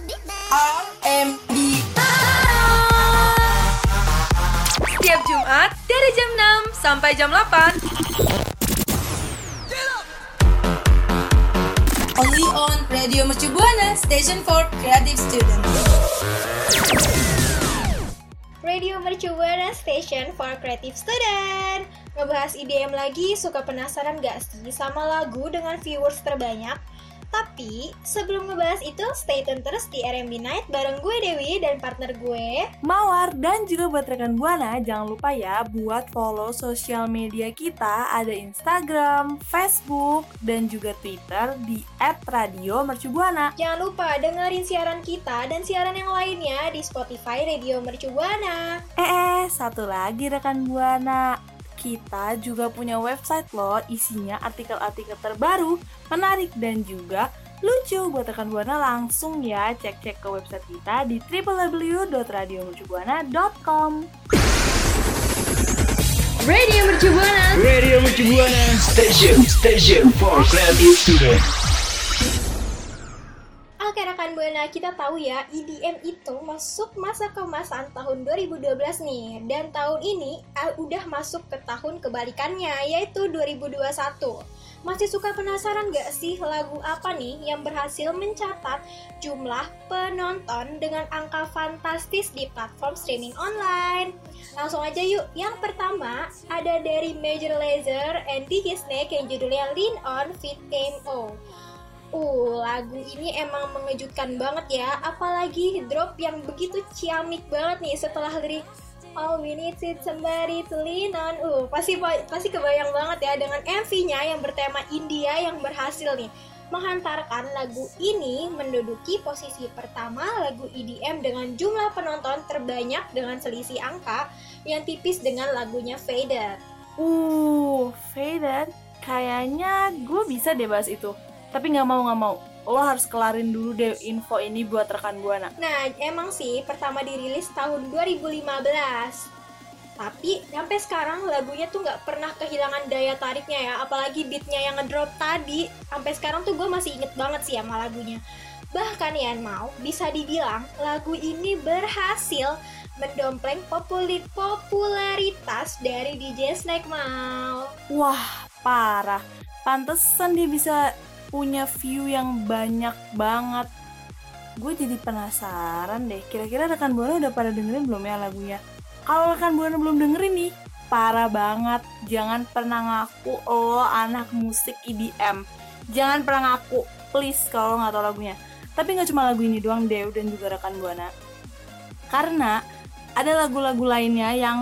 RMB Setiap Jumat dari jam 6 sampai jam 8. Only on Radio Mercu Buana Station for Creative Students Radio Mercu Buana Station for Creative Student Ngebahas IDM lagi, suka penasaran gak sih sama lagu dengan viewers terbanyak? Tapi sebelum ngebahas itu, stay tune terus di RMB Night bareng gue Dewi dan partner gue Mawar dan juga buat rekan Buana jangan lupa ya buat follow sosial media kita ada Instagram, Facebook, dan juga Twitter di @radiomercubuana. Jangan lupa dengerin siaran kita dan siaran yang lainnya di Spotify Radio Mercu Buana Eh, eh, satu lagi rekan Buana. Kita juga punya website loh, isinya artikel-artikel terbaru, menarik dan juga lucu buat rekan Buana langsung ya cek-cek ke website kita di www.radiomercubuana.com. Radio Mercu Buana. Radio Mercu Buana Station Station for Creative Student Buana, kita tahu ya EDM itu masuk masa keemasan tahun 2012 nih. Dan tahun ini uh, udah masuk ke tahun kebalikannya yaitu 2021 Masih suka penasaran gak sih lagu apa nih yang berhasil mencatat jumlah penonton dengan angka fantastis di platform streaming online? Langsung aja yuk, yang pertama ada dari Major Lazer and Diggy Snake yang judulnya Lean On Fit MO Uh, lagu ini emang mengejutkan banget ya, apalagi drop yang begitu ciamik banget nih setelah lirik All we need is somebody to lean on. Uh, pasti pasti kebayang banget ya dengan MV-nya yang bertema India yang berhasil nih menghantarkan lagu ini menduduki posisi pertama lagu EDM dengan jumlah penonton terbanyak dengan selisih angka yang tipis dengan lagunya Faded. Uh, Faded, kayaknya gue bisa deh bahas itu. Tapi nggak mau nggak mau. Lo harus kelarin dulu deh info ini buat rekan Buana. Nah, emang sih pertama dirilis tahun 2015. Tapi sampai sekarang lagunya tuh nggak pernah kehilangan daya tariknya ya, apalagi beatnya yang ngedrop tadi. Sampai sekarang tuh gue masih inget banget sih sama lagunya. Bahkan ya mau bisa dibilang lagu ini berhasil mendompleng populi popularitas dari DJ Snake Mau. Wah, parah. Pantesan dia bisa punya view yang banyak banget. Gue jadi penasaran deh, kira-kira rekan Buana udah pada dengerin belum ya lagunya? Kalau rekan Buana belum dengerin nih, parah banget. Jangan pernah ngaku lo anak musik EDM. Jangan pernah ngaku, please kalau nggak tahu lagunya. Tapi nggak cuma lagu ini doang, Dew dan juga rekan Buana. Karena ada lagu-lagu lainnya yang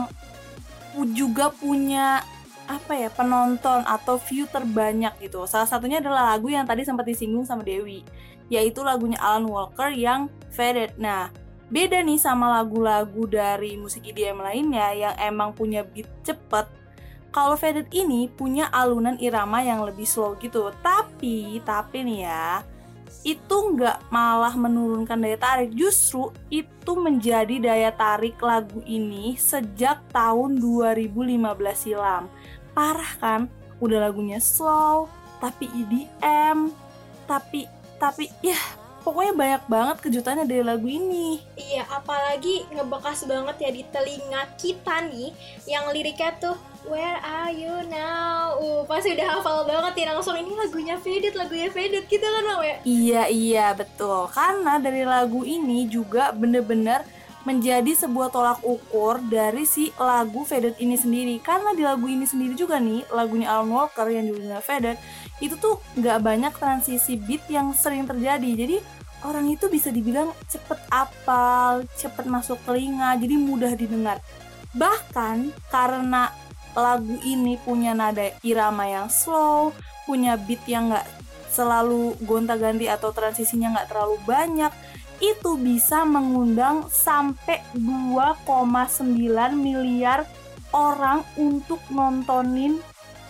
juga punya apa ya penonton atau view terbanyak gitu. Salah satunya adalah lagu yang tadi sempat disinggung sama Dewi, yaitu lagunya Alan Walker yang Faded. Nah, beda nih sama lagu-lagu dari musik EDM lainnya yang emang punya beat cepet. Kalau Faded ini punya alunan irama yang lebih slow gitu. Tapi, tapi nih ya, itu nggak malah menurunkan daya tarik justru itu menjadi daya tarik lagu ini sejak tahun 2015 silam parah kan udah lagunya slow tapi EDM tapi tapi ya pokoknya banyak banget kejutannya dari lagu ini Iya, apalagi ngebekas banget ya di telinga kita nih yang liriknya tuh Where are you now? Uh, pasti udah hafal banget ya langsung ini lagunya Faded, lagunya Faded gitu kan Mau ya? iya iya betul karena dari lagu ini juga bener-bener menjadi sebuah tolak ukur dari si lagu Faded ini sendiri. Karena di lagu ini sendiri juga nih lagunya Alan Walker yang judulnya Faded itu tuh nggak banyak transisi beat yang sering terjadi. Jadi orang itu bisa dibilang cepet apal cepet masuk telinga jadi mudah didengar. Bahkan karena lagu ini punya nada irama yang slow punya beat yang nggak selalu gonta-ganti atau transisinya nggak terlalu banyak itu bisa mengundang sampai 2,9 miliar orang untuk nontonin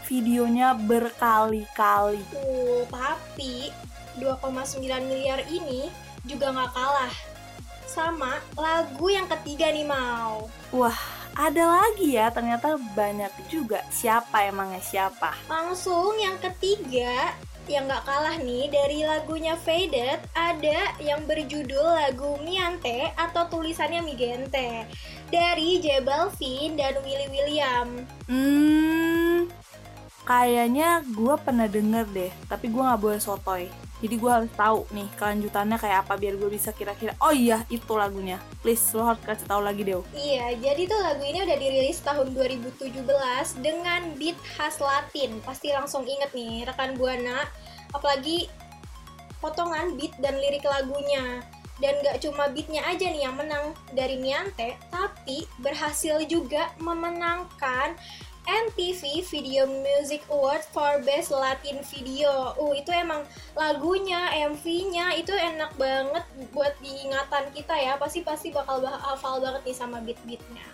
videonya berkali-kali. Uh, tapi 2,9 miliar ini juga nggak kalah sama lagu yang ketiga nih mau. Wah, ada lagi ya, ternyata banyak juga. Siapa emangnya siapa? Langsung yang ketiga yang gak kalah nih dari lagunya Faded ada yang berjudul lagu Miante atau tulisannya Migente dari J Balvin dan Willy William. Hmm, kayaknya gue pernah denger deh, tapi gue nggak boleh sotoy. Jadi gue harus tahu nih kelanjutannya kayak apa biar gue bisa kira-kira. Oh iya, itu lagunya. Please, lo harus kasih tahu lagi deh. Iya, jadi tuh lagu ini udah dirilis tahun 2017 dengan beat khas Latin. Pasti langsung inget nih rekan Buana, apalagi potongan beat dan lirik lagunya. Dan gak cuma beatnya aja nih yang menang dari Miante, tapi berhasil juga memenangkan MTV Video Music Award for Best Latin Video. Uh, itu emang lagunya, MV-nya itu enak banget buat diingatan kita ya. Pasti pasti bakal hafal banget nih sama beat-beatnya.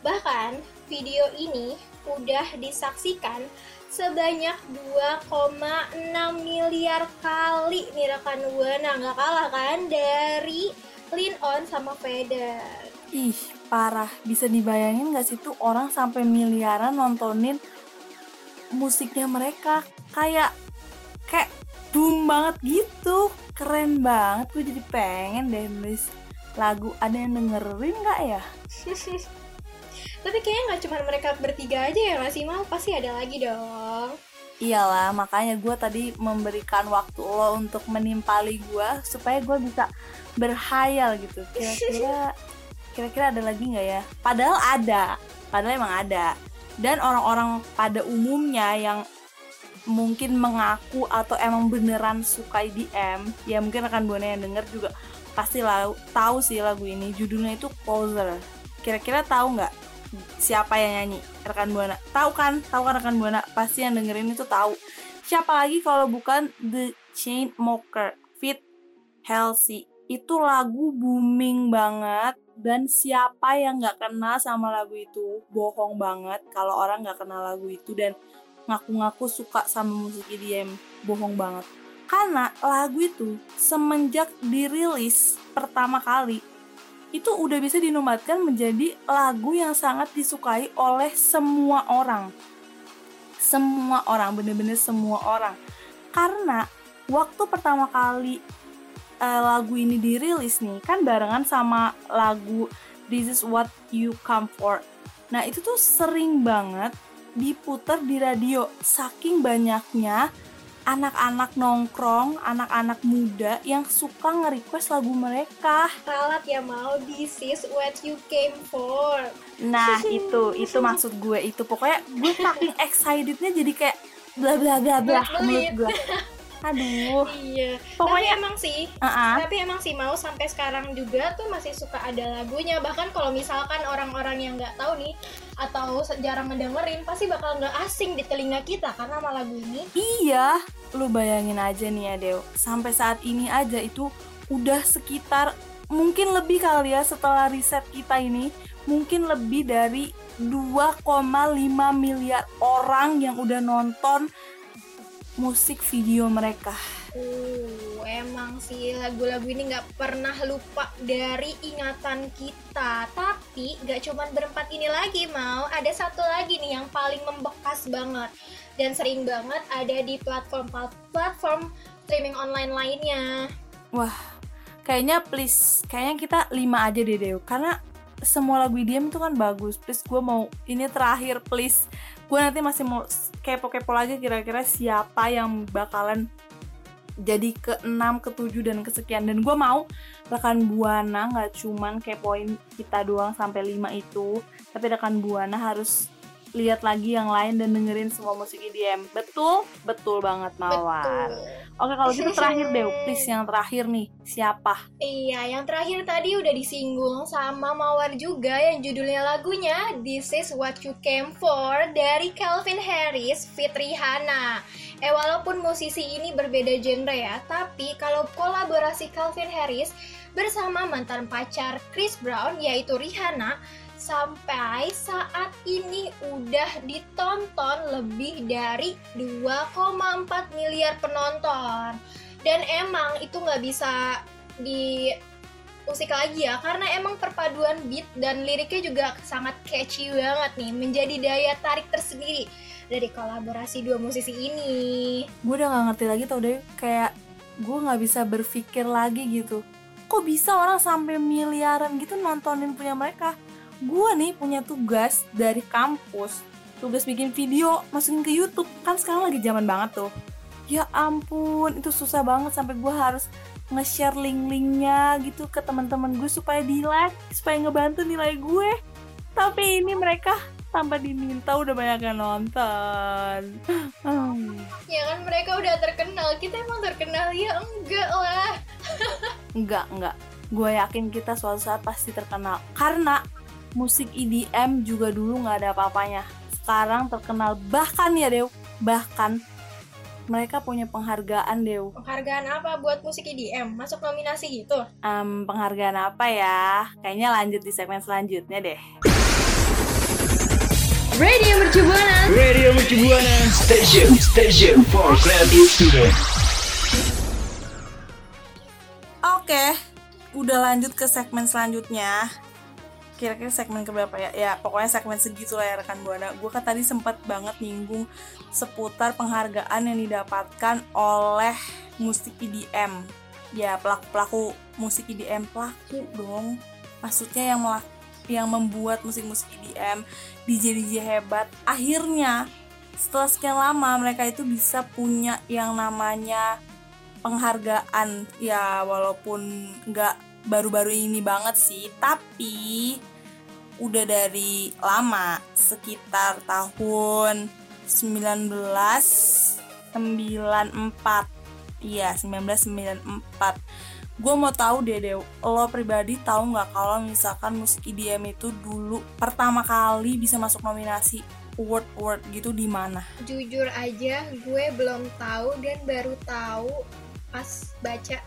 Bahkan video ini udah disaksikan sebanyak 2,6 miliar kali nih rekan Buana nggak kalah kan dari Lean On sama Feder. Ih, parah. Bisa dibayangin gak sih tuh orang sampai miliaran nontonin musiknya mereka. Kayak kayak boom banget gitu. Keren banget. Gue jadi pengen deh nulis lagu. Ada yang dengerin gak ya? Tapi kayaknya nggak cuma mereka bertiga aja ya nggak sih mau pasti ada lagi dong. Iyalah, makanya gue tadi memberikan waktu lo untuk menimpali gue supaya gue bisa berhayal gitu. Kira-kira kira-kira ada lagi nggak ya? Padahal ada, padahal emang ada. Dan orang-orang pada umumnya yang mungkin mengaku atau emang beneran suka IDM, ya mungkin akan buana yang denger juga pasti lau- tahu sih lagu ini. Judulnya itu Closer. Kira-kira tahu nggak siapa yang nyanyi? Rekan buana. Tahu kan? Tahu kan rekan buana? Pasti yang dengerin itu tahu. Siapa lagi kalau bukan The Chainsmokers fit Halsey. Itu lagu booming banget dan siapa yang nggak kenal sama lagu itu bohong banget kalau orang nggak kenal lagu itu dan ngaku-ngaku suka sama musik EDM bohong banget. Karena lagu itu semenjak dirilis pertama kali itu udah bisa dinobatkan menjadi lagu yang sangat disukai oleh semua orang. Semua orang bener-bener semua orang. Karena waktu pertama kali eh, lagu ini dirilis nih kan barengan sama lagu This is what you come for. Nah itu tuh sering banget diputar di radio saking banyaknya anak-anak nongkrong, anak-anak muda yang suka nge-request lagu mereka. Ralat ya mau this is what you came for. Nah itu itu maksud gue itu pokoknya gue saking excitednya jadi kayak bla bla bla bla menurut gue. Aduh, Iya. Pokoknya- tapi emang sih, uh tapi emang sih mau sampai sekarang juga tuh masih suka ada lagunya. Bahkan kalau misalkan orang-orang yang nggak tahu nih atau jarang ngedengerin pasti bakal nggak asing di telinga kita karena sama lagu ini. Iya, lu bayangin aja nih ya Dew, sampai saat ini aja itu udah sekitar mungkin lebih kali ya setelah riset kita ini, mungkin lebih dari 2,5 miliar orang yang udah nonton musik video mereka. Uh, emang sih lagu-lagu ini nggak pernah lupa dari ingatan kita. Tapi nggak cuman berempat ini lagi mau, ada satu lagi nih yang paling membekas banget dan sering banget ada di platform platform streaming online lainnya. Wah, kayaknya please, kayaknya kita lima aja deh Dew, karena semua lagu IDM itu kan bagus. Please, gue mau ini terakhir, please. Gue nanti masih mau kepo-kepo lagi kira-kira siapa yang bakalan jadi ke 6, ke 7, dan kesekian. Dan gue mau rekan Buana nggak cuman kepoin kita doang sampai 5 itu, tapi rekan Buana harus lihat lagi yang lain dan dengerin semua musik EDM. Betul? Betul banget Mawar. Betul. Oke kalau gitu terakhir deh, please yang terakhir nih siapa? Iya, yang terakhir tadi udah disinggung sama Mawar juga yang judulnya lagunya This Is What You Came For dari Calvin Harris fit Rihanna. Eh walaupun musisi ini berbeda genre ya, tapi kalau kolaborasi Calvin Harris bersama mantan pacar Chris Brown yaitu Rihanna sampai saat ini udah ditonton lebih dari 2,4 miliar penonton. Dan emang itu nggak bisa di musik lagi ya karena emang perpaduan beat dan liriknya juga sangat catchy banget nih menjadi daya tarik tersendiri dari kolaborasi dua musisi ini. gue udah gak ngerti lagi tau deh kayak gue nggak bisa berpikir lagi gitu. Kok bisa orang sampai miliaran gitu nontonin punya mereka gue nih punya tugas dari kampus tugas bikin video masukin ke YouTube kan sekarang lagi zaman banget tuh ya ampun itu susah banget sampai gue harus nge-share link-linknya gitu ke teman-teman gue supaya di like supaya ngebantu nilai gue tapi ini mereka tanpa diminta udah banyak yang nonton Hmm. Ya kan mereka udah terkenal, kita emang terkenal ya enggak lah. Enggak, enggak. Gue yakin kita suatu saat pasti terkenal. Karena musik EDM juga dulu nggak ada apa-apanya. Sekarang terkenal. Bahkan ya, Dew. Bahkan mereka punya penghargaan, Dew. Penghargaan apa buat musik EDM? Masuk nominasi gitu? Em, penghargaan apa ya? Kayaknya lanjut di segmen selanjutnya deh. Radio Mercu Buana. Radio Mercu Buana Station Station for creative student. Oke, udah lanjut ke segmen selanjutnya. Kira-kira segmen keberapa ya? Ya, pokoknya segmen segitu lah ya rekan Buana. Gue kan tadi sempat banget nyinggung seputar penghargaan yang didapatkan oleh musik EDM. Ya, pelaku-pelaku musik EDM pelaku dong. Maksudnya yang melak- yang membuat musik-musik EDM, DJ-DJ hebat. Akhirnya, setelah sekian lama mereka itu bisa punya yang namanya penghargaan ya walaupun nggak baru-baru ini banget sih tapi udah dari lama sekitar tahun 1994 iya 1994 gue mau tahu deh Dew lo pribadi tahu nggak kalau misalkan musik EDM itu dulu pertama kali bisa masuk nominasi award award gitu di mana? Jujur aja, gue belum tahu dan baru tahu pas baca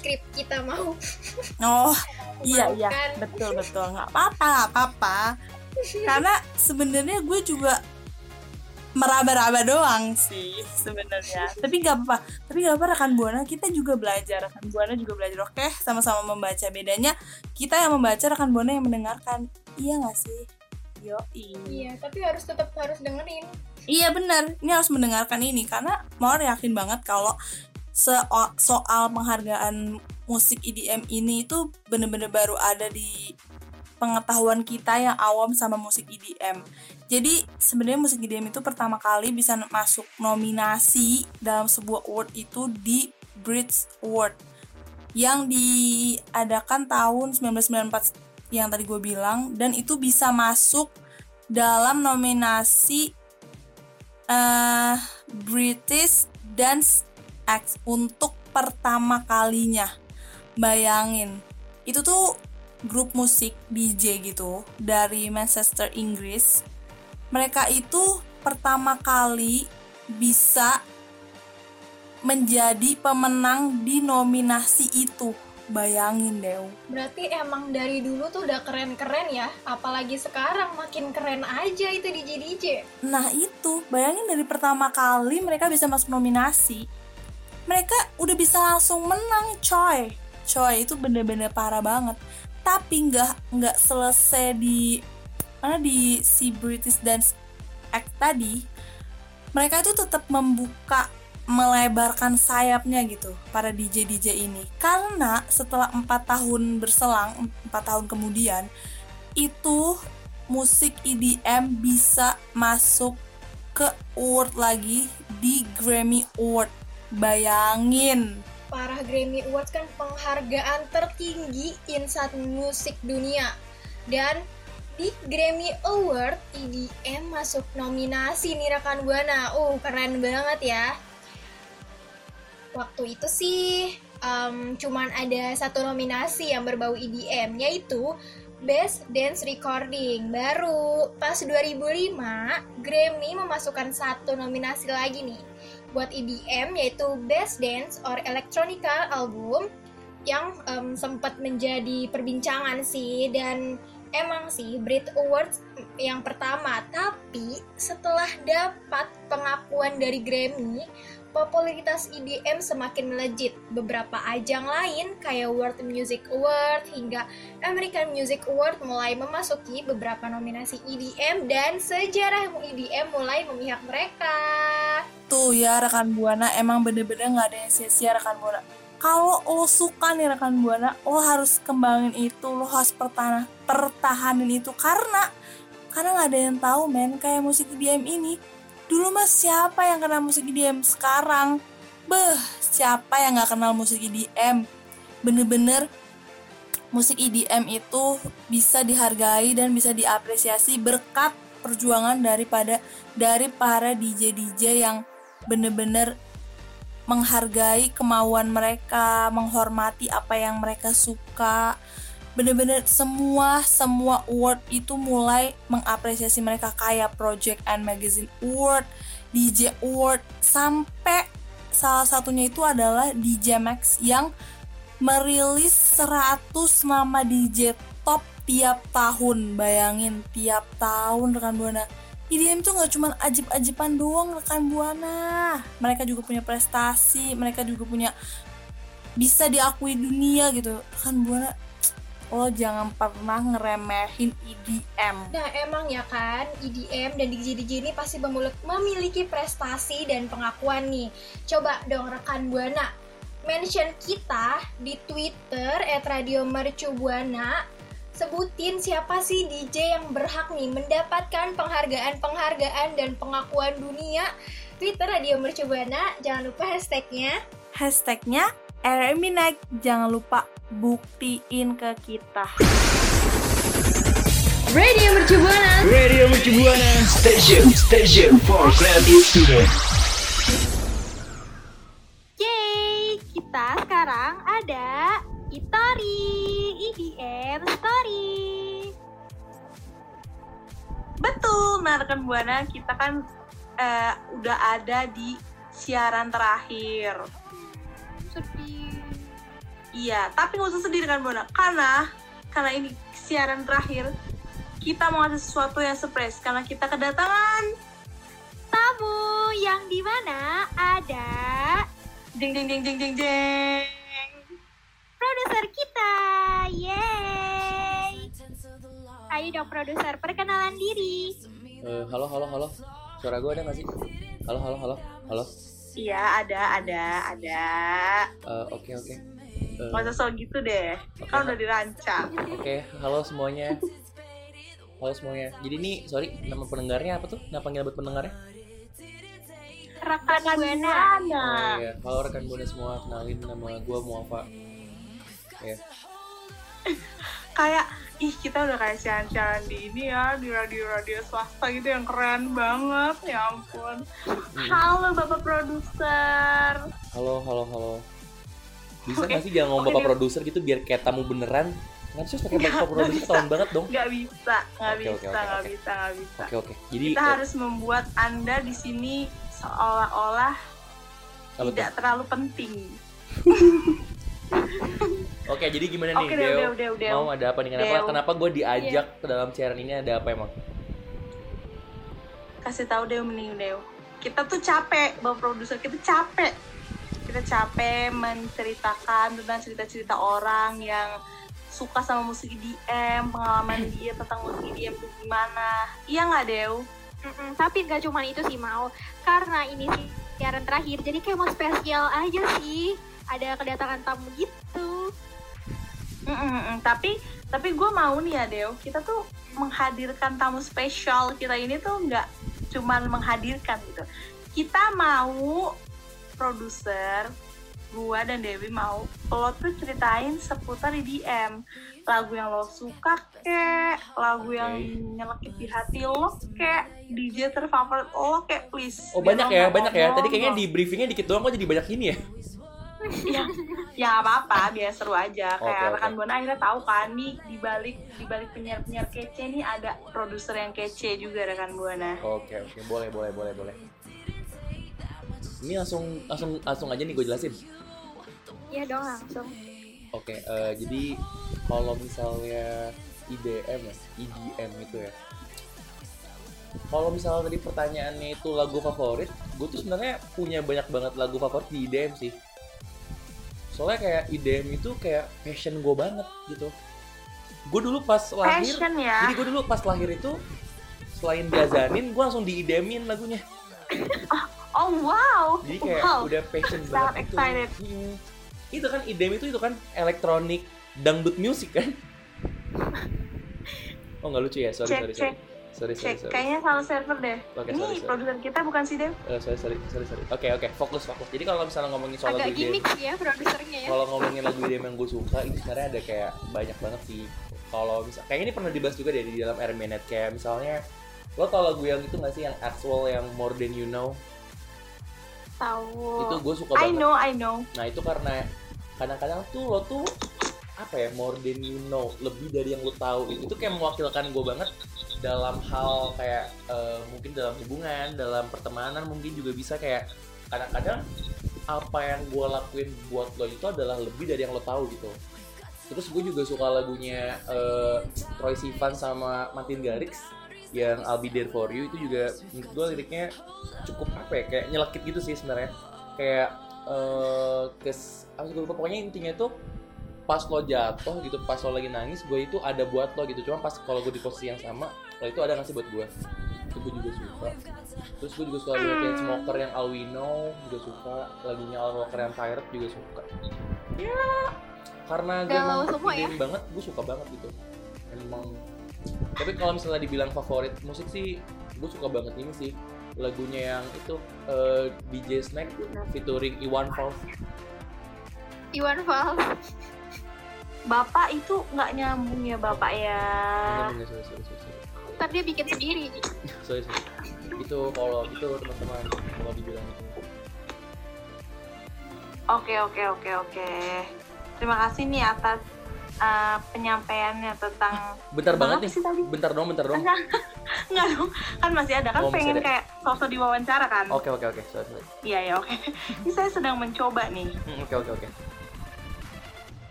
skrip kita mau. oh Iya iya. Betul betul. Nggak apa-apa nggak apa-apa. Karena sebenarnya gue juga meraba-raba doang sih sebenarnya. Tapi nggak apa tapi nggak apa rekan buana kita juga belajar. Rekan buana juga belajar. Oke sama-sama membaca. Bedanya kita yang membaca rekan buana yang mendengarkan. Iya nggak sih? Yo Iya, tapi harus tetap harus dengerin. Iya benar, ini harus mendengarkan ini. Karena Mawar yakin banget kalau soal penghargaan musik EDM ini itu bener-bener baru ada di pengetahuan kita yang awam sama musik EDM. Jadi sebenarnya musik EDM itu pertama kali bisa masuk nominasi dalam sebuah award itu di Brit Award yang diadakan tahun 1994 yang tadi gue bilang dan itu bisa masuk dalam nominasi eh British Dance Act untuk pertama kalinya. Bayangin, itu tuh grup musik DJ gitu dari Manchester Inggris. Mereka itu pertama kali bisa menjadi pemenang di nominasi itu. Bayangin deh. Berarti emang dari dulu tuh udah keren-keren ya. Apalagi sekarang makin keren aja itu DJ DJ. Nah itu, bayangin dari pertama kali mereka bisa masuk nominasi. Mereka udah bisa langsung menang, coy. Coy, itu bener-bener parah banget. Tapi nggak nggak selesai di mana di si British Dance Act tadi. Mereka itu tetap membuka melebarkan sayapnya gitu para DJ DJ ini karena setelah empat tahun berselang empat tahun kemudian itu musik EDM bisa masuk ke award lagi di Grammy Award bayangin Parah Grammy Awards kan penghargaan tertinggi insan musik dunia. Dan di Grammy Award EDM masuk nominasi nih rekan Buana. Uh, keren banget ya. Waktu itu sih em, cuman ada satu nominasi yang berbau EDM yaitu Best Dance Recording. Baru pas 2005 Grammy memasukkan satu nominasi lagi nih buat EDM yaitu Best Dance or Electronica Album yang em, sempat menjadi perbincangan sih. Dan emang sih Brit Awards yang pertama. Tapi setelah dapat pengakuan dari Grammy popularitas EDM semakin melejit. Beberapa ajang lain kayak World Music Award hingga American Music Award mulai memasuki beberapa nominasi EDM dan sejarah EDM mulai memihak mereka. Tuh ya rekan Buana emang bener-bener nggak ada yang sia-sia rekan Buana. Kalau lo suka nih rekan Buana, lo harus kembangin itu, lo harus pertahan pertahanin itu karena karena nggak ada yang tahu men kayak musik EDM ini. Dulu mas siapa yang kenal musik EDM sekarang? Beh, siapa yang nggak kenal musik EDM? Bener-bener musik EDM itu bisa dihargai dan bisa diapresiasi berkat perjuangan daripada dari para DJ DJ yang bener-bener menghargai kemauan mereka, menghormati apa yang mereka suka. Bener-bener semua semua award itu mulai mengapresiasi mereka kayak Project and Magazine Award, DJ Award sampai salah satunya itu adalah DJ Max yang merilis 100 nama DJ top tiap tahun. Bayangin tiap tahun rekan Buana. EDM tuh nggak cuma ajib-ajiban doang rekan Buana. Mereka juga punya prestasi, mereka juga punya bisa diakui dunia gitu. Rekan Buana, lo jangan pernah ngeremehin EDM. Nah emang ya kan, EDM dan DJ-DJ ini pasti memiliki prestasi dan pengakuan nih. Coba dong rekan Buana, mention kita di Twitter at Radio Mercu Buana. Sebutin siapa sih DJ yang berhak nih mendapatkan penghargaan-penghargaan dan pengakuan dunia. Twitter Radio Mercu Buana, jangan lupa hashtagnya. Hashtagnya RMINAIK. Jangan lupa buktiin ke kita. Radio Mercu Buana. Radio Mercu Buana Station Station for Creative Student Yeay, kita sekarang ada Itori EDM Story. Betul, nah rekan Buana kita kan eh, udah ada di siaran terakhir. Sedih. Iya, tapi nggak usah sedih rekan Buana, karena karena ini siaran terakhir kita mau ngasih sesuatu yang surprise karena kita kedatangan Tamu yang di mana ada jeng jeng jeng jeng jeng jeng. produser kita. Yeay. Ayo dong produser, perkenalan diri. Eh, halo, halo, halo. Suara gue ada nggak sih? Halo, halo, halo, halo. Iya, ada, ada, ada. Eh, Oke, oke. Eh, Nggak usah sok gitu deh, kan udah dirancang. Oke, halo semuanya. Halo semuanya. Jadi ini, sorry, nama pendengarnya apa tuh? Nama panggilan buat pendengarnya? Rekan Buana. Oh iya, halo rekan buana semua, kenalin nama gue Muafa. Ya, Kayak, ih kita udah kayak siaran-siaran di ini ya, di radio-radio swasta gitu yang keren banget, ya ampun. Halo Bapak Produser. halo, halo, halo. Bisa nggak sih jangan ngomong bapak produser gitu biar kayak tamu beneran? Nggak sih pakai bapak produser ketahuan banget dong. Nggak bisa, nggak Oke, bisa, nggak oke. bisa, nggak bisa. Oke, oke. Jadi Kita harus membuat Anda di sini seolah-olah tidak terlalu penting. Oke, jadi gimana nih, Oke deh, Deo? udah, udah, udah. Mau ada apa nih? Kenapa, Deo. kenapa gue diajak ke dalam siaran ini ada apa emang? kasih tahu Deo mending Deo kita tuh capek bapak produser kita capek kita capek menceritakan tentang cerita-cerita orang yang suka sama musik EDM pengalaman dia tentang musik EDM itu gimana iya nggak Deo Mm-mm, tapi nggak cuma itu sih mau, karena ini sih siaran terakhir, jadi kayak mau spesial aja sih. Ada kedatangan tamu gitu. Mm-mm-mm. tapi tapi gue mau nih ya Deo kita tuh menghadirkan tamu spesial kita ini tuh nggak cuman menghadirkan gitu kita mau produser gua dan Dewi mau lo tuh ceritain seputar EDM lagu yang lo suka kek lagu yang nyelekit di hati lo kek DJ terfavorit lo kek please Oh banyak ya, banyak ya. Tadi kayaknya di briefingnya dikit doang kok jadi banyak ini ya. Ya ya nggak apa-apa biar seru aja kayak oke. rekan buana akhirnya tahu kan nih di balik di balik penyiar penyiar kece nih ada produser yang kece juga rekan buana Oke oke boleh boleh boleh boleh. Ini langsung langsung langsung aja nih gue jelasin. Ya dong langsung. Oke eh, jadi kalau misalnya IDM ya, IDM itu ya. Kalau misalnya tadi pertanyaannya itu lagu favorit, gue tuh sebenarnya punya banyak banget lagu favorit di IDM sih soalnya kayak IDM itu kayak passion gue banget gitu gue dulu pas lahir Passion ya. jadi gue dulu pas lahir itu selain diazanin gue langsung di IDM-in lagunya Oh wow. jadi kayak wow. udah passion Sangat banget itu excited. Mm. itu kan IDM itu itu kan elektronik dangdut music kan oh nggak lucu ya sorry Cek, sorry cek. Sorry sorry kayaknya salah server deh. Oke, Ini produser kita bukan si Dev. Eh, sorry sorry sorry sorry. Oke oke fokus fokus. Jadi kalau misalnya ngomongin soal Agak lagu gimmick sih ya produsernya ya. kalau ngomongin lagu IDM yang gue suka ini sebenarnya ada kayak banyak banget sih. Kalau misal kayak ini pernah dibahas juga deh di dalam Air Minute kayak misalnya lo tau lagu yang itu nggak sih? Yang Axwell yang More Than You Know? Tahu. itu gue suka I banget. know, I know. nah itu karena kadang-kadang tuh lo tuh apa ya? More than you know. Lebih dari yang lo tahu. Itu tuh kayak mewakilkan gue banget dalam hal kayak eh, mungkin dalam hubungan dalam pertemanan mungkin juga bisa kayak kadang-kadang apa yang gue lakuin buat lo itu adalah lebih dari yang lo tahu gitu. Terus gue juga suka lagunya eh, Troy Sivan sama Martin Garrix yang I'll Be There For You itu juga menurut gue liriknya cukup apa ya kayak nyelekit gitu sih sebenarnya. Kayak eh kes sih gue lupa pokoknya intinya tuh pas lo jatuh gitu pas lo lagi nangis gue itu ada buat lo gitu. Cuma pas kalau gue di posisi yang sama lo itu ada ngasih buat gue itu gue juga suka. Terus gue juga suka lagu Chainsmoker yang All We Know juga suka. Lagunya Al Walker yang Tired juga suka. Ya. Karena gue emang semua ya? Banget gue suka banget gitu. Emang. Tapi kalau misalnya dibilang favorit musik sih gue suka banget ini sih. Lagunya yang itu eh, DJ Snack featuring Iwan Fals. Iwan Fals. Bapak itu nggak nyambung ya bapak ya. Enggak, enggak, sorry, sorry, sorry, sorry. Ntar dia bikin sendiri. sorry, sorry. itu kalau itu teman-teman kalau dibilang itu Oke oke oke oke. Terima kasih nih atas uh, penyampaiannya tentang bentar banget nih tadi? bentar dong bentar dong Enggak dong, kan masih ada kan Oh, pengen ada. kayak sosok diwawancara kan? oke oke oke sorry sorry Iya ya oke. Ini saya sedang mencoba nih. Hmm, oke oke oke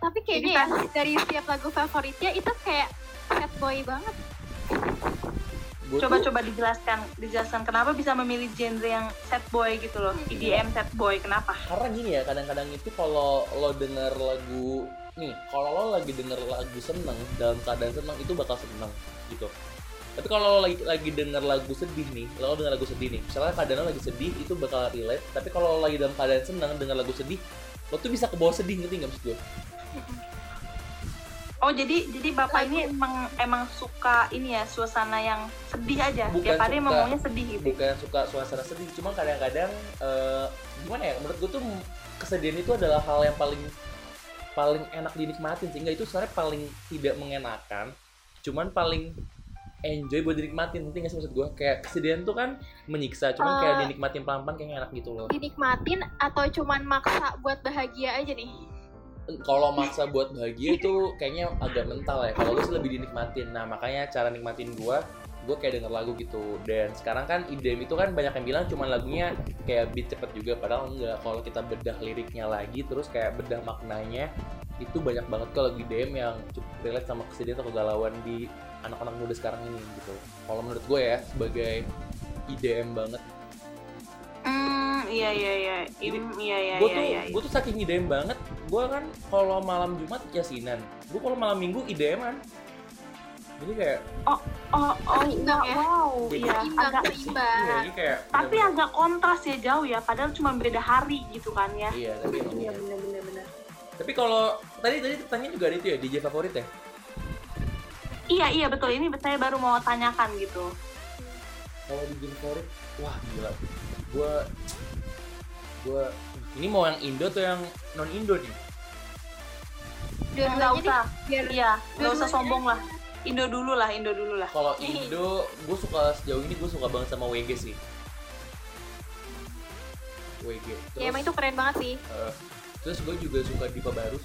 Tapi kayaknya ya dari setiap lagu favoritnya itu kayak sad boy banget. Coba-coba dijelaskan, dijelaskan kenapa bisa memilih genre yang sad boy gitu loh, EDM sad boy, kenapa? karena gini ya kadang-kadang itu kalau lo denger lagu nih kalau lo lagi denger lagu seneng dalam keadaan seneng itu bakal seneng gitu. Tapi kalau lo lagi lagi denger lagu sedih nih lo denger lagu sedih nih misalnya keadaan lo lagi sedih itu bakal relate tapi kalau lo lagi dalam keadaan seneng denger lagu sedih lo tuh bisa ke bawah sedih ngerti nggak maksud gue Oh jadi jadi bapak ini emang emang suka ini ya suasana yang sedih aja. Bukan Tiap hari suka. emang maunya sedih gitu. bukan suka suasana sedih cuma kadang-kadang eh, gimana ya menurut gue tuh kesedihan itu adalah hal yang paling paling enak dinikmatin sehingga itu sebenarnya paling tidak mengenakan cuman paling enjoy buat dinikmatin nanti nggak sih maksud gue kayak kesedihan tuh kan menyiksa cuman kayak Eh. dinikmatin pelan-pelan kayaknya enak gitu loh Dinikmatin atau cuman maksa buat bahagia aja nih? Kalau maksa buat bahagia itu kayaknya agak mental ya. Kalau gue sih lebih dinikmatin. Nah makanya cara nikmatin gue gue kayak denger lagu gitu. Dan sekarang kan IDM itu kan banyak yang bilang cuman lagunya kayak beat cepet juga padahal enggak. Kalau kita bedah liriknya lagi terus kayak bedah maknanya itu banyak banget kalau lagu IDM yang cukup relate sama kesedihan atau kegalauan di anak-anak muda sekarang ini gitu. Kalau menurut gue ya sebagai IDM banget iya iya iya Im, iya iya gue iya tuh iya. gue tuh saking IDM banget gue kan kalau malam Jumat yasinan gue kalau malam Minggu IDM-an jadi kayak Oh oh Seimbang iya, ya? wow iya agak seimbang. iya, jadi kayak tapi agak kontras ya jauh ya padahal cuma beda hari gitu kan ya. iya tapi Iya iya. benar benar benar. tapi kalau tadi tadi tanya juga ada itu ya DJ favorit ya Iya iya betul ini saya baru mau tanyakan gitu. kalau DJ favorit wah gila gue gue ini mau yang Indo atau yang non Indo nih Nggak Dua-duanya deh. usah. Biar Iya nggak usah sombong lah. Indo dulu lah Indo dulu lah. kalau Indo gue suka sejauh ini gue suka banget sama WG sih WG terus ya emang itu keren banget sih. eh, terus gue juga suka Dipa Barus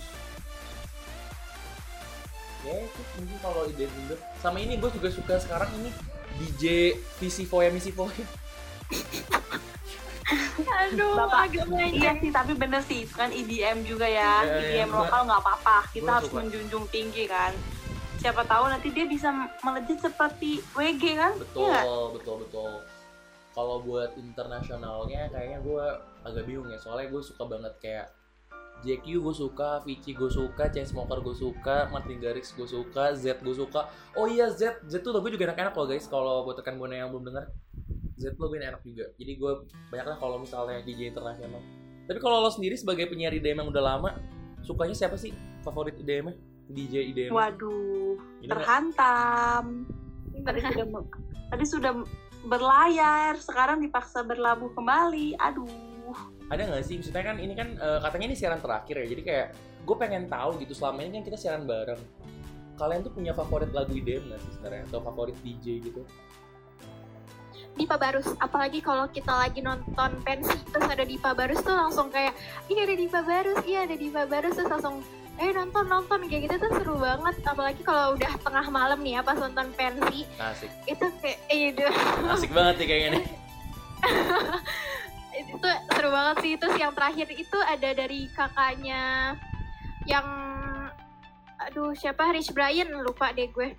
ya itu mungkin kalau ide Indo sama ini gue juga suka sekarang ini DJ Visi Foya Misi Foya Aduh, Bapak, agak Iya sih, tapi bener sih, itu kan EDM juga ya. Iya, iya, EDM gua- lokal nggak apa-apa, kita harus suka. menjunjung tinggi kan. Siapa tahu nanti dia bisa melejit seperti WG kan? betul Iya. betul betul kalau buat internasionalnya kayaknya gue agak bingung ya soalnya gue suka banget kayak JQ gue suka, Vici gue suka, Chainsmoker gue suka, Martin Garrix gue suka, Z gue suka. Oh iya Z, Z tuh lagu juga enak-enak loh guys. Kalau buat tekan buana yang belum denger, Z lagu enak juga. Jadi gue banyak lah kalau misalnya DJ internasional. Tapi kalau lo sendiri sebagai penyiar IDM yang udah lama, sukanya siapa sih favorit IDM-nya? DJ IDM? Waduh, Ini terhantam. Tadi sudah tadi sudah berlayar, sekarang dipaksa berlabuh kembali. Aduh. ada nggak sih maksudnya kan ini kan eh, katanya ini siaran terakhir ya jadi kayak gue pengen tahu gitu selama ini kan kita siaran bareng kalian tuh punya favorit lagu IDM nggak sih sebenarnya atau favorit DJ gitu Dipa Barus. Apalagi kalau kita lagi nonton pensi terus ada Dipa Barus tuh langsung kayak iya ada Dipa Barus iya ada Dipa Barus. Terus langsung eh nonton nonton. Kayak gitu tuh seru banget. Apalagi kalau udah tengah malam nih ya pas nonton pensi. Asik. Itu kayak eh itu asik banget nih kayaknya nih. Itu seru banget sih. Terus yang terakhir itu ada dari kakaknya yang aduh siapa? Rich Brian. Lupa deh gue.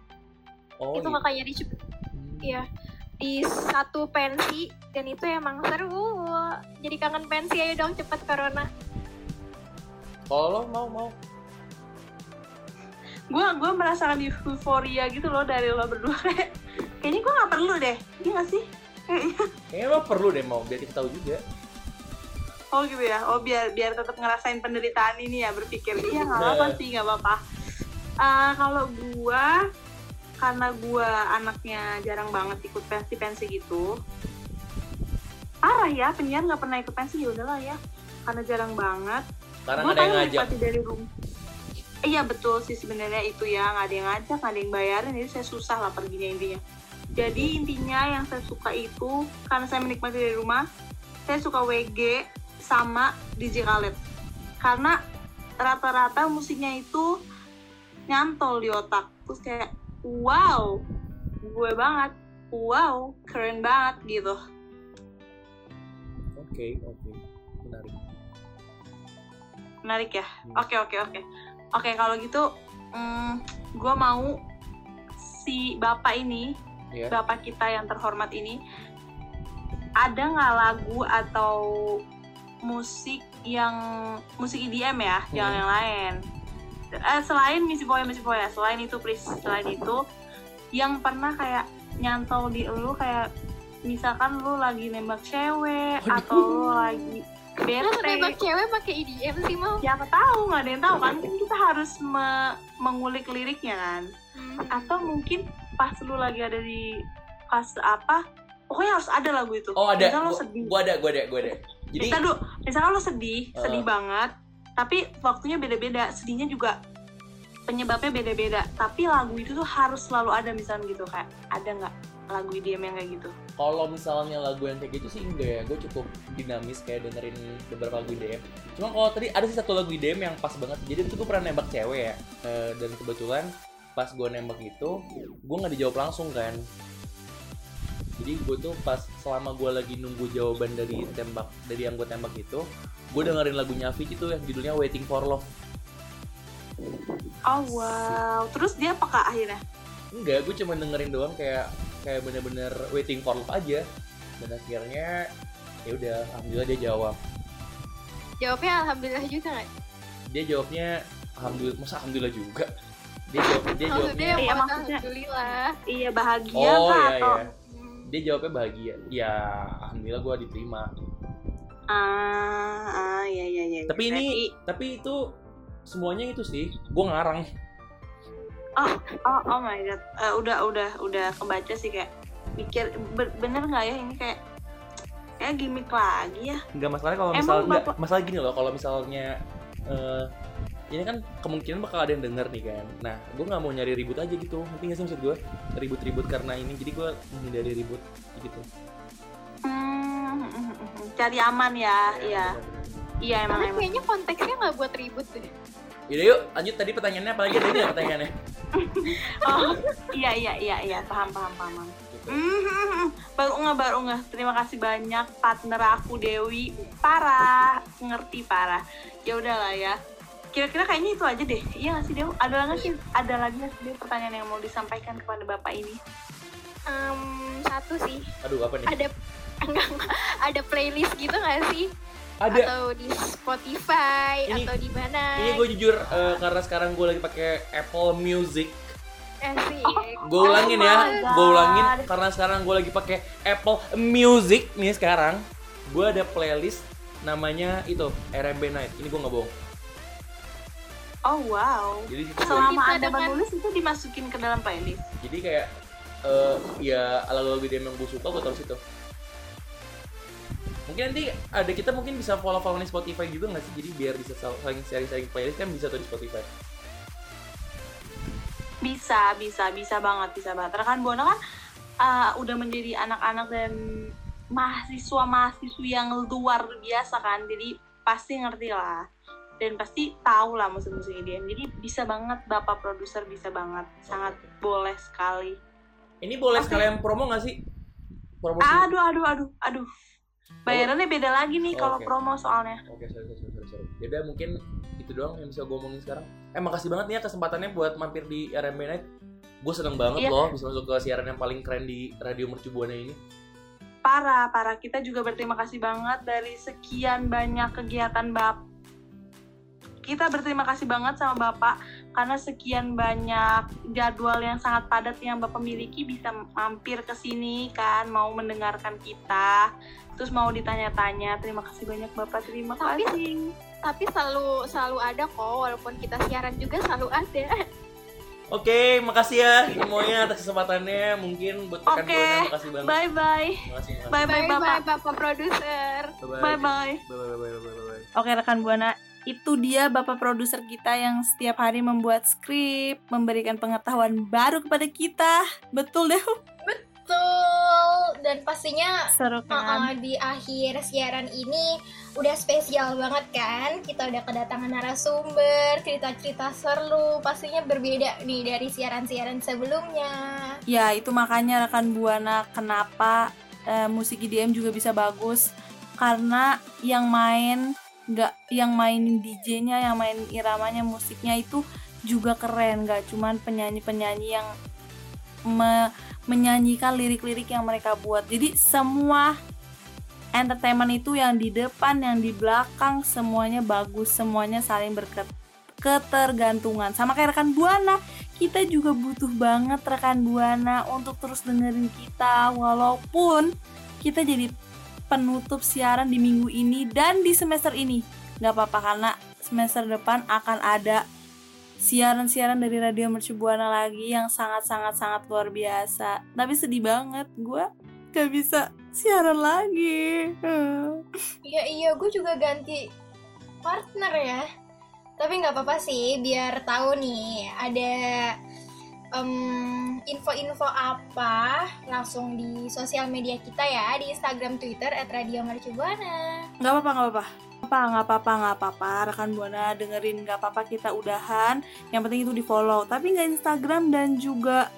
Oh itu iya. kakaknya Rich Hmm. Iya di satu pensi dan itu emang seru. Jadi kangen pensi ayo dong cepet corona. Kalau mau mau. Gue gue merasakan euforia gitu loh dari lo berdua. Kayak kayaknya gue nggak perlu deh iya nggak sih? Kayaknya. kayaknya lo perlu deh mau biar kita tahu juga. Oh gitu ya? Oh biar biar tetap ngerasain penderitaan ini ya berpikir. Iya nggak apa-apa sih nggak apa-apa. Ah, kalau gue karena gue anaknya jarang banget ikut pensi pensi gitu parah ya penyiar nggak pernah ikut pensi ya udahlah ya karena jarang banget. Karena gue nggak ada yang paling ngajak. dari rumah iya betul sih sebenarnya itu ya nggak ada yang ngajak nggak ada yang bayarin jadi saya susah lah perginya intinya. Jadi intinya yang saya suka itu karena saya menikmati dari rumah saya suka WG sama DJ Khaled. Karena rata-rata musiknya itu nyantol di otak terus kayak wow gue banget. Wow keren banget gitu. Oke oke. Menarik. Menarik ya? Hmm. oke oke oke. Oke kalau gitu gue mau si bapak ini ya bapak kita yang terhormat ini ada nggak lagu atau musik yang musik EDM ya? Jangan Hmm. yang lain Eh, selain misi boya misi boya selain itu please selain itu yang pernah kayak nyantol di lu kayak misalkan lu lagi nembak cewek Aduh. atau lu lagi terus bete. nembak cewek pakai EDM sih mau siapa tahu nggak ada yang tahu kan? Kan kita harus me- mengulik liriknya kan? Hmm. atau mungkin pas lu lagi ada di fase apa pokoknya harus ada lagu itu. Oh ada. Misal lu sedih. gua ada gua ada gua ada. Jadi kita dulu misalnya lu sedih Uh. sedih banget tapi waktunya beda-beda sedihnya juga penyebabnya beda-beda. Tapi lagu itu tuh harus selalu ada misalnya gitu kayak ada nggak lagu IDM yang kayak gitu? Kalau misalnya lagu yang kayak gitu sih enggak ya gue cukup dinamis kayak dengerin beberapa lagu IDM cuma kalau tadi ada sih satu lagu IDM yang pas banget. Jadi itu gue pernah nembak cewek ya Eh, dan kebetulan pas gue nembak itu gue nggak dijawab langsung kan jadi gue tuh pas selama gue lagi nunggu jawaban dari tembak dari yang gue tembak itu gue dengerin lagunya Avicii itu yang judulnya Waiting for Love. Oh wow. Terus dia apakah akhirnya? Enggak gue cuma dengerin doang kayak kayak bener-bener waiting for love aja. Dan akhirnya ya udah alhamdulillah dia jawab. Jawabnya alhamdulillah juga nggak? Dia jawabnya alhamdulillah masa alhamdulillah juga? Dia jawab dia jawabnya yang Iya, maksudnya- alhamdulillah. iya bahagia oh kah iya atau iya dia jawabnya bahagia. Ya alhamdulillah gue diterima. Ah, ah iya iya iya. Tapi ini Berarti- tapi itu semuanya itu sih. Gue ngarang. Oh oh my god. Eh, udah udah udah kebaca sih kayak mikir be- bener nggak ya ini kayak kayak gimmick lagi ya? Nggak masalah kalau misalnya Bapak- masalah gini loh kalau misalnya eh, ini kan kemungkinan bakal ada yang denger nih kan? Nah gue nggak mau nyari ribut aja gitu. Ngerti nggak sih maksud gue ribut-ribut karena ini jadi gue menghindari ribut gitu. Hmm, cari aman ya iya iya. emang tapi emang. kayaknya konteksnya nggak buat ribut deh. Yaudah yuk lanjut tadi pertanyaannya apa lagi? Tadi pertanyaannya. Oh iya iya iya iya paham paham paham. Gitu. Hmm, baru nggak baru nggak. Terima kasih banyak partner aku Dewi. Parah ngerti parah. Ya udahlah ya kira-kira kayaknya itu aja deh iya nggak sih Dew ada lagi sih ada lagi nggak sih Dew pertanyaan yang mau disampaikan kepada bapak ini Em, satu sih Aduh, apa nih? ada enggak, ada playlist gitu nggak sih Ada. atau di Spotify Ini- atau di mana Ini gue jujur eh, karena sekarang gue lagi pakai Apple Music. Asik. Gue ulangin ya, Oh gue ulangin karena sekarang gue lagi pakai Apple Music nih sekarang. Gue ada playlist namanya itu RMB Night. Ini gue nggak bohong. Oh wow. Jadi situ Selama anda dengan- menulis itu dimasukin ke dalam playlist. jadi kayak eh ya lagu-lagu dia yang gue suka gue taruh situ. Mungkin nanti ada kita mungkin bisa follow-follow di Spotify juga nggak sih? Jadi biar bisa sal- saling sharing-sharing playlist kan bisa tuh di Spotify. Bisa, bisa, bisa banget, bisa banget. Rekan Buana kan uh, udah menjadi anak-anak dan mahasiswa-mahasiswa yang luar biasa kan. Jadi pasti ngerti lah. Dan pasti tahu lah musik-musik EDM. Jadi bisa banget Bapak produser bisa banget. Sangat boleh sekali. Ini boleh Oke. sekalian promo nggak sih? Promosi. Aduh, aduh, aduh, aduh. Bayarannya beda lagi nih Oh, kalau promo soalnya. Oke, sorry, sorry, sorry, sorry. Yaudah mungkin itu doang yang bisa gue omongin sekarang. Eh, makasih banget nih ya kesempatannya buat mampir di RMB Night. Gue seneng banget Iya. loh bisa masuk ke siaran yang paling keren di Radio Mercu Buana ini. Parah, parah. Kita juga berterima kasih banget dari sekian banyak kegiatan Bapak. Kita berterima kasih banget sama Bapak karena sekian banyak jadwal yang sangat padat yang Bapak miliki bisa mampir ke sini kan, mau mendengarkan kita. Terus mau ditanya-tanya. Terima kasih banyak Bapak. Terima Tapi- kasih. tapi selalu selalu ada kok walaupun kita siaran juga selalu ada Oke, makasih ya semuanya atas kesempatannya. Mungkin buat rekan Oke. Buana makasih banget. Bye bye. Makasih, makasih. Bye bye bye Bapak. bye bapak produser Bye-bye. Bye bye. Bye-bye, bye-bye, bye-bye, bye-bye. Oke rekan Buana, itu dia Bapak produser kita yang setiap hari membuat skrip, memberikan pengetahuan baru kepada kita. Betul deh. Betul. Dan pastinya Seru uh-uh, di akhir siaran ini udah spesial banget kan. Kita udah kedatangan narasumber, cerita-cerita seru. Pastinya berbeda nih dari siaran-siaran sebelumnya. Ya, itu makanya rekan Buana kenapa eh, musik EDM juga bisa bagus karena yang main nggak yang main DJ-nya, yang main iramanya, musiknya itu juga keren, nggak cuman penyanyi-penyanyi yang me- menyanyikan lirik-lirik yang mereka buat. Jadi semua entertainment itu yang di depan, yang di belakang semuanya bagus, semuanya saling berketergantungan. Sama kayak rekan Buana, kita juga butuh banget rekan Buana untuk terus dengerin kita walaupun kita jadi penutup siaran di minggu ini dan di semester ini. Gak apa-apa karena semester depan akan ada siaran-siaran dari Radio Mercu Buana lagi yang sangat-sangat-sangat luar biasa. Tapi sedih banget, gue gak bisa siaran lagi. Iya iya, gue juga ganti partner ya. Tapi nggak apa-apa sih, biar tahu nih ada em, info-info apa langsung di sosial media kita ya di Instagram, Twitter @radiomercubuana. Gak apa-apa, gak apa-apa. Apa, nggak apa-apa, nggak apa-apa. Rekan Buana dengerin nggak apa-apa kita udahan. Yang penting itu di follow. Tapi nggak Instagram dan juga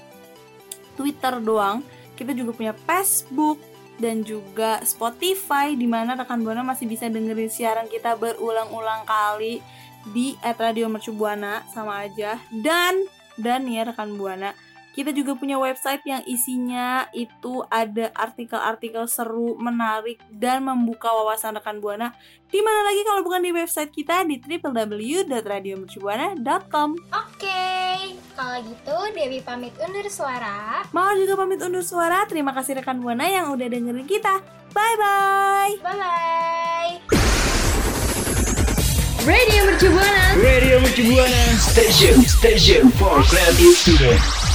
Twitter doang. Kita juga punya Facebook dan juga Spotify di mana rekan Buana masih bisa dengerin siaran kita berulang-ulang kali di @radio mercubuana sama aja. Dan dan ya rekan Buana, kita juga punya website yang isinya itu ada artikel-artikel seru, menarik, dan membuka wawasan rekan Buana. Di mana lagi kalau bukan di website kita di www.radiomercubuana.com. Oke, kalau gitu Dewi pamit undur suara. Mau juga pamit undur suara. Terima kasih rekan Buana yang udah dengerin kita. Bye bye. Bye bye. Radio Mercu Buana Radio Mercu Buana Station, station for creative students.